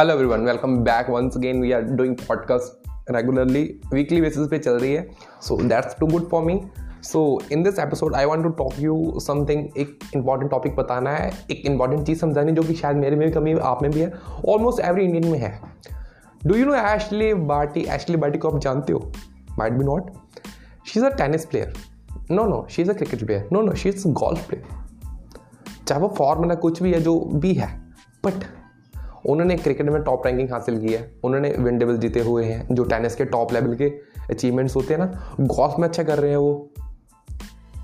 Hello everyone welcome back once again we are doing podcast regularly weekly basis पे चल रही है. So that's too good for me so in this episode I want to talk you something एक important topic बताना है. एक important चीज़ समझानी जो कि शायद मेरे में भी कमी, आप में भी है. ऑलमोस्ट एवरी इंडियन में है. Do you know Ashleigh Barty Ashleigh Barty को आप जानते हो? Might be not she is a tennis player no no she is a cricket player no no she is golf player चाहे वो form कुछ भी है, जो भी है. बट उन्होंने क्रिकेट में टॉप रैंकिंग हासिल की है। उन्होंने विन टेबल जीते हुए हैं, जो टेनिस के टॉप लेवल के अचीवमेंट्स होते हैं ना गोल्फ में अच्छा कर रहे हैं वो।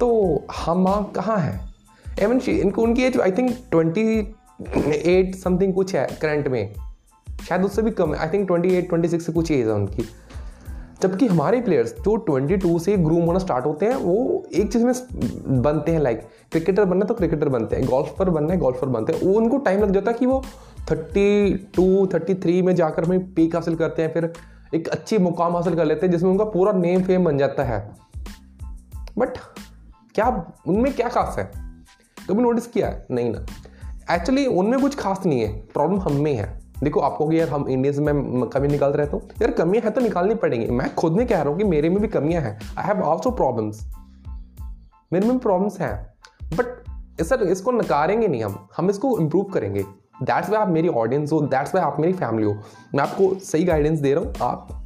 तो हम वहाँ कहाँ हैं? एवन इनको, उनकी age I think twenty eight something कुछ है करंट में। शायद उससे भी कम है। I think twenty eight twenty six से कुछ एज है उनकी। जबकि हमारे प्लेयर्स जो 22 से ग्रूम होना स्टार्ट होते हैं, वो एक चीज़ में बनते हैं लाइक क्रिकेटर बनना तो क्रिकेटर बनते हैं गोल्फर बनना है गोल्फर बनते हैं। वो उनको टाइम लग जाता है कि वो थर्टी टू, थर्टी थ्री में जाकर हमें पीक हासिल करते हैं, फिर एक अच्छी मुकाम हासिल कर लेते हैं, जिसमें उनका पूरा नेम फेम बन जाता है। बट क्या उनमें क्या खास है? कभी नोटिस किया है? नहीं ना। एक्चुअली उनमें कुछ खास नहीं है। प्रॉब्लम हम में है। देखो, आपको कि यार हम इंडियंस में कमी निकालते रहता हूँ यार कमियाँ हैं तो निकालनी पड़ेंगी। मैं खुद में कह रहा हूँ कि मेरे में भी कमियाँ हैं। आई हैव ऑल्सो प्रॉब्लम्स मेरे में भी प्रॉब्लम्स हैं। बट सर इसको नकारेंगे नहीं हम। हम इसको इम्प्रूव करेंगे। दैट्स वाई आप मेरी ऑडियंस हो दैट्स वाई आप मेरी फैमिली हो। मैं आपको सही गाइडेंस दे रहा हूँ, आप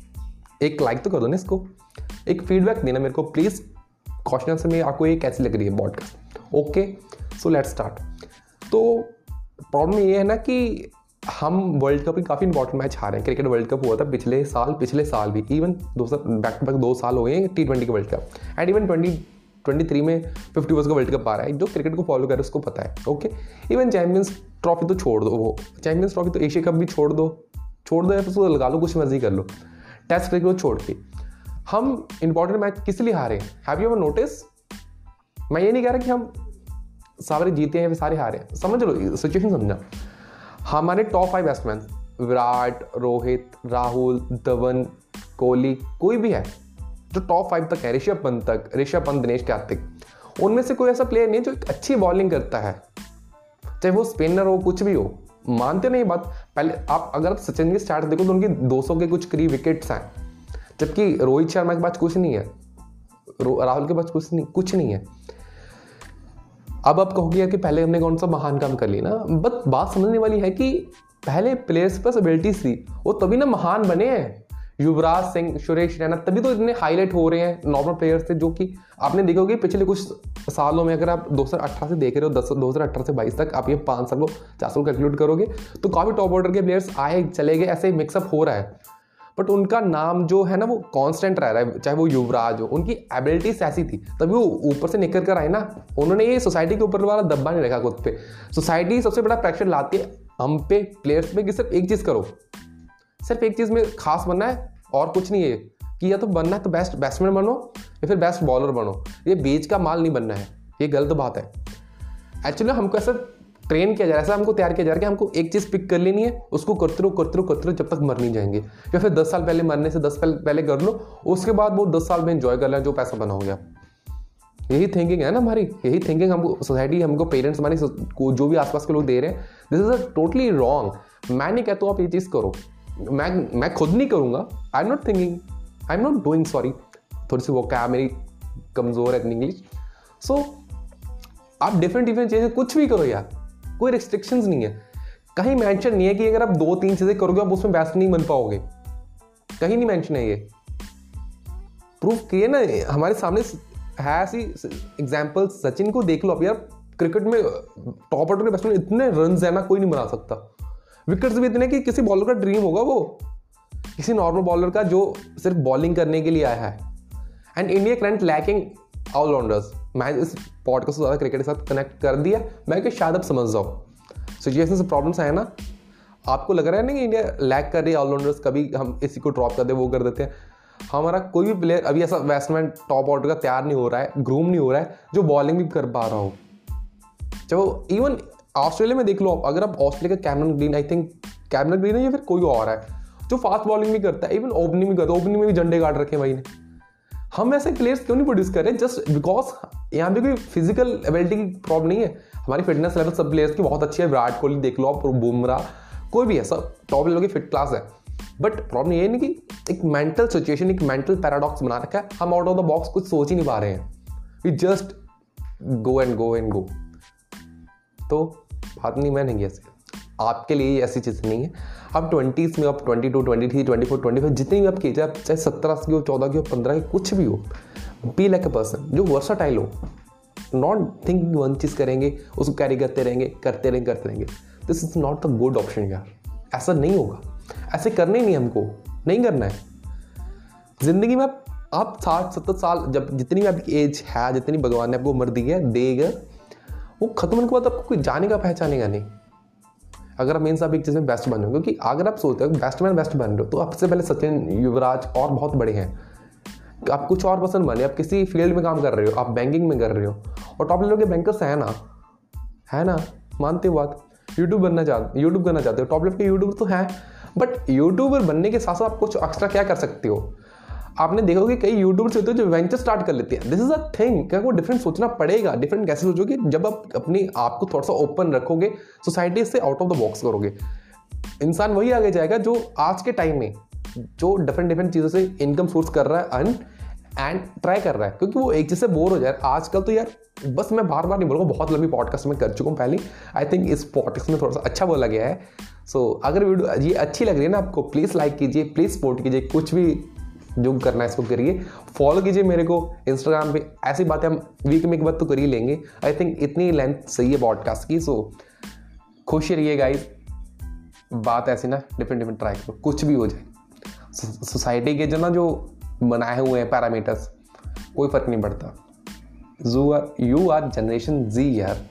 एक लाइक तो कर दो ना इसको। एक फीडबैक देना मेरे को प्लीज़ क्वेश्चन से में आपको ये कैसी लग रही है podcast okay so let start तो प्रॉब्लम ये है ना कि हम वर्ल्ड कप की काफ़ी इंपॉर्टेंट मैच हारे हैं। क्रिकेट वर्ल्ड कप हुआ था पिछले साल पिछले साल भी। Even though back to back दो साल हो गए हैं टी ट्वेंटी के world cup and even twenty twenty three में फिफ्टी वर्स का वर्ल्ड कप आ रहा है। जो क्रिकेट को फॉलो करे उसको पता है ओके इवन चैंपियंस ट्रॉफी तो छोड़ दो वो। चैंपियंस ट्रॉफी तो एशिया कप भी छोड़ दो। छोड़ दो या फिर लगा लो, कुछ मर्ज़ी कर लो। टेस्ट क्रिकेट छोड़ के। हम इंपॉर्टेंट मैच किस लिए हारे? हैव यू एवर नोटिस मैं ये नहीं कह रहा कि हम सारे जीते हैं या सारे हारे हैं। समझ लो सिचुएशन समझना हमारे top five batsman Virat, Rohit, Rahul, Dhawan, Kohli, कोई भी है, जो टॉप फाइव तक है, ऋषभ पंत तक, ऋषभ पंत, दिनेश कार्तिक, उनमें से कोई ऐसा प्लेयर नहीं है जो एक अच्छी बॉलिंग करता है। चाहे वो स्पिनर हो, कुछ भी हो, मानते नहीं बात। पहले आप अगर आप सचिन के स्टार्ट देखो तो उनकी 200 के कुछ करीब विकेट्स हैं। जबकि रोहित शर्मा के पास कुछ नहीं है। राहुल के पास कुछ नहीं कुछ नहीं है। अब आप कहोगे कि पहले हमने कौन सा महान काम कर लिया ना? बट बात समझने वाली है कि पहले प्लेयर्स पास एबिलिटीज थी। वो तभी ना महान बने हैं। युवराज सिंह, सुरेश रैना, तभी तो इतने हाईलाइट हो रहे हैं नॉर्मल प्लेयर्स थे जो कि आपने देखा होगा पिछले कुछ सालों में अगर आप दो से देख रहे हो, दस, दो से बाईस तक आप ये पाँच साल को, चार साल कैलकुलेट करोगे तो काफ़ी टॉप ऑर्डर के प्लेयर्स आए, चले गए, ऐसे मिक्सअप हो रहा है। बट उनका नाम जो है ना, वो कांस्टेंट रह रहा है, चाहे वो युवराज हो, उनकी एबिलिटीज ऐसी थी, तभी वो ऊपर से निकल कर आए ना, उन्होंने ये सोसाइटी के ऊपर वाला दब्बा नहीं रखा खुद पे। सोसाइटी सबसे बड़ा प्रेशर लाती है, हम पे प्लेयर्स पे कि सिर्फ़ एक चीज़ करो। सिर्फ़ एक चीज़ में खास बनना है, और कुछ नहीं है कि या तो बनना है तो बेस्ट बैट्समैन बनो, या फिर बेस्ट बॉलर बनो। ये बीच का माल नहीं बनना है, ये गलत बात है। एक्चुअली हमको ऐसा ट्रेन किया जा रहा है, ऐसा हमको तैयार किया जा रहा है कि हमको एक चीज़ पिक कर लेनी है, उसको करते रहो करते रहो करते रहो, जब तक मर नहीं जाएँगे। या फिर दस साल पहले मरने से दस साल पहले कर लो, उसके बाद वो दस साल में इंजॉय कर लें, जो पैसा बना हो गया। यही थिंकिंग है ना हमारी, यही थिंकिंग हमको सोसाइटी हमको पेरेंट्स हमारी, जो भी आसपास के लोग दे रहे हैं। This is a totally wrong मैं नहीं कहता हूँ आप ये चीज़ करो। मैं मैं खुद नहीं करूँगा। I am not thinking I am not doing sorry थोड़ी सी वो क्या मेरी कमज़ोर है इंग्लिश सो आप डिफरेंट डिफरेंट चीज़ें कुछ भी करो यार। कोई रिस्ट्रिक्शंस नहीं है। कहीं मेंशन नहीं है कि अगर आप दो, तीन चीज़ें करोगे, आप उसमें बेस्ट नहीं बन पाओगे। कहीं नहीं मेंशन है ये। प्रूफ किए ना, हमारे सामने है ऐसी एग्ज़ाम्पल सचिन को देख लो आप यार। क्रिकेट में टॉप ऑर्डर के बैट्समैन इतने रन है ना कोई नहीं बना सकता। विकेट्स भी इतने कि किसी बॉलर का ड्रीम होगा वो। किसी नॉर्मल बॉलर का जो सिर्फ़ बॉलिंग करने के लिए आया है। And India current lacking allrounders मैं इस पॉडकास्ट को ज़्यादा क्रिकेट के साथ कनेक्ट कर दिया। मैं कि शायद अब समझ जाओ सिचुएशन से प्रॉब्लम्स आए ना। आपको लग रहा है ना कि इंडिया लैक कर रही है ऑलराउंडर्स कभी हम इसी को ड्रॉप कर दे, वो कर देते हैं। हमारा कोई भी प्लेयर अभी ऐसा बैट्समैन टॉप ऑर्डर का तैयार नहीं हो रहा है ग्रूम नहीं हो रहा है, जो बॉलिंग भी कर पा रहा हो। चाहे इवन ऑस्ट्रेलिया में देख लो आप, अगर आप ऑस्ट्रेलिया का Cameron Green I think Cameron Green है या फिर कोई और है, जो फास्ट बॉलिंग भी करता है इवन ओपनिंग भी करता है ओपनिंग में भी झंडे गाड़ रखे भाई ने। हम ऐसे प्लेयर्स क्यों नहीं प्रोड्यूस कर रहे जस्ट बिकॉज़ यहाँ पे कोई फ़िज़िकल एबिलिटी की प्रॉब्लम नहीं है। हमारी फिटनेस लेवल सब प्लेयर्स की बहुत अच्छी है। विराट कोहली देख लो आप, बुमराह, कोई भी है, सब टॉप लेवल की फिट क्लास है। बट प्रॉब्लम ये नहीं कि एक मेंटल सिचुएशन एक मेंटल पैराडॉक्स बना रखा है। हम आउट ऑफ़ द बॉक्स कुछ सोच ही नहीं पा रहे हैं। We just go and go and go तो बात नहीं, मैं नहीं ऐसे आपके लिए ऐसी चीज़ नहीं है। आप ट्वेंटीज़ में आप twenty two twenty three twenty four twenty five जितनी भी आप कीजिए आप चाहे सत्रह की हो, चौदह की हो, पंद्रह की कुछ भी हो बी लाइक अ पर्सन जो वर्साटाइल हो नॉट थिंक वन चीज़ करेंगे, उसको कैरी करते रहेंगे करते रहेंगे करते रहेंगे। This is not the good option यार। ऐसा नहीं होगा। ऐसे करने ही नहीं हमको। नहीं करना है। ज़िंदगी में आप आप साठ, सत्तर साल, जब जितनी भी आपकी एज है, जितनी भगवान ने आपको उम्र दी है, देगा वो खत्म होने के बाद आपको कोई जानेगा पहचानेगा नहीं। अगर आप मेन साहब एक चीज़ में बेस्ट बन रहे हो, क्योंकि अगर आप सोचते हो बेस्ट मैन बेस्ट बन रहे हो तो आपसे पहले सचिन, युवराज और बहुत बड़े हैं। आप कुछ और पसंद बने, आप किसी फ़ील्ड में काम कर रहे हो, आप बैंकिंग में कर रहे हो, और टॉप लेवल के बैंकर्स हैं ना, है ना, मानते हो बात। यूट्यूब बनना चाहते यूट्यूब करना चाहते हो टॉप लेवल के यूट्यूबर तो हैं बट यूट्यूबर बनने के साथ साथ आप कुछ एक्स्ट्रा क्या कर सकते हो? आपने देखा कि कई यूट्यूबर्स होते हैं जो वेंचर स्टार्ट कर लेते हैं। दिस इज़ अ थिंग क्या वो डिफरेंट सोचना पड़ेगा? डिफरेंट कैसे सोचोगे? जब आप अपनी आप को थोड़ा सा ओपन रखोगे सोसाइटी से आउट ऑफ़ द बॉक्स करोगे। इंसान वही आगे जाएगा जो आज के टाइम में जो डिफरेंट डिफरेंट चीज़ों से इनकम सोर्स कर रहा है अर्न एंड ट्राई कर रहा है। क्योंकि वो एक चीज़ से बोर हो जाए। आजकल तो यार बस मैं बार बार नहीं बोलूँगा बहुत लंबी पॉडकास्ट में कर चुका हूँ पहले। आई थिंक इस पॉडकास्ट में थोड़ा सा अच्छा बोला गया है। सो so, अगर वीडियो ये अच्छी लग रही है ना आपको प्लीज़ लाइक कीजिए प्लीज़ सपोर्ट कीजिए। कुछ भी जो करना है इसको करिए। फॉलो कीजिए मेरे को इंस्टाग्राम पे। ऐसी बातें हम वीक में एक बार तो कर ही लेंगे। आई थिंक इतनी लेंथ सही है पॉडकास्ट की सो खुश रहिए गाइज़ बात ऐसी ना डिफरेंट डिफरेंट ट्राई करो। कुछ भी हो जाए। सोसाइटी के जो ना जो बनाए हुए हैं पैरामीटर्स कोई फ़र्क नहीं पड़ता। You are you are generation Z यार।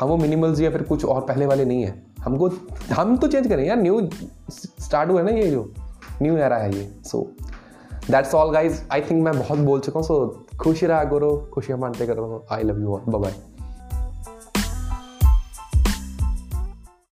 हम वो मिनिमल्स या फिर कुछ और पहले वाले नहीं है। हमको, हम तो चेंज करें यार। न्यू स्टार्ट हुआ है ना ये जो। न्यू एरा है ये। So that's all guys I think मैं बहुत बोल चुका हूँ सो खुशी रहा करो, खुशियाँ मानते करो। I love you all bye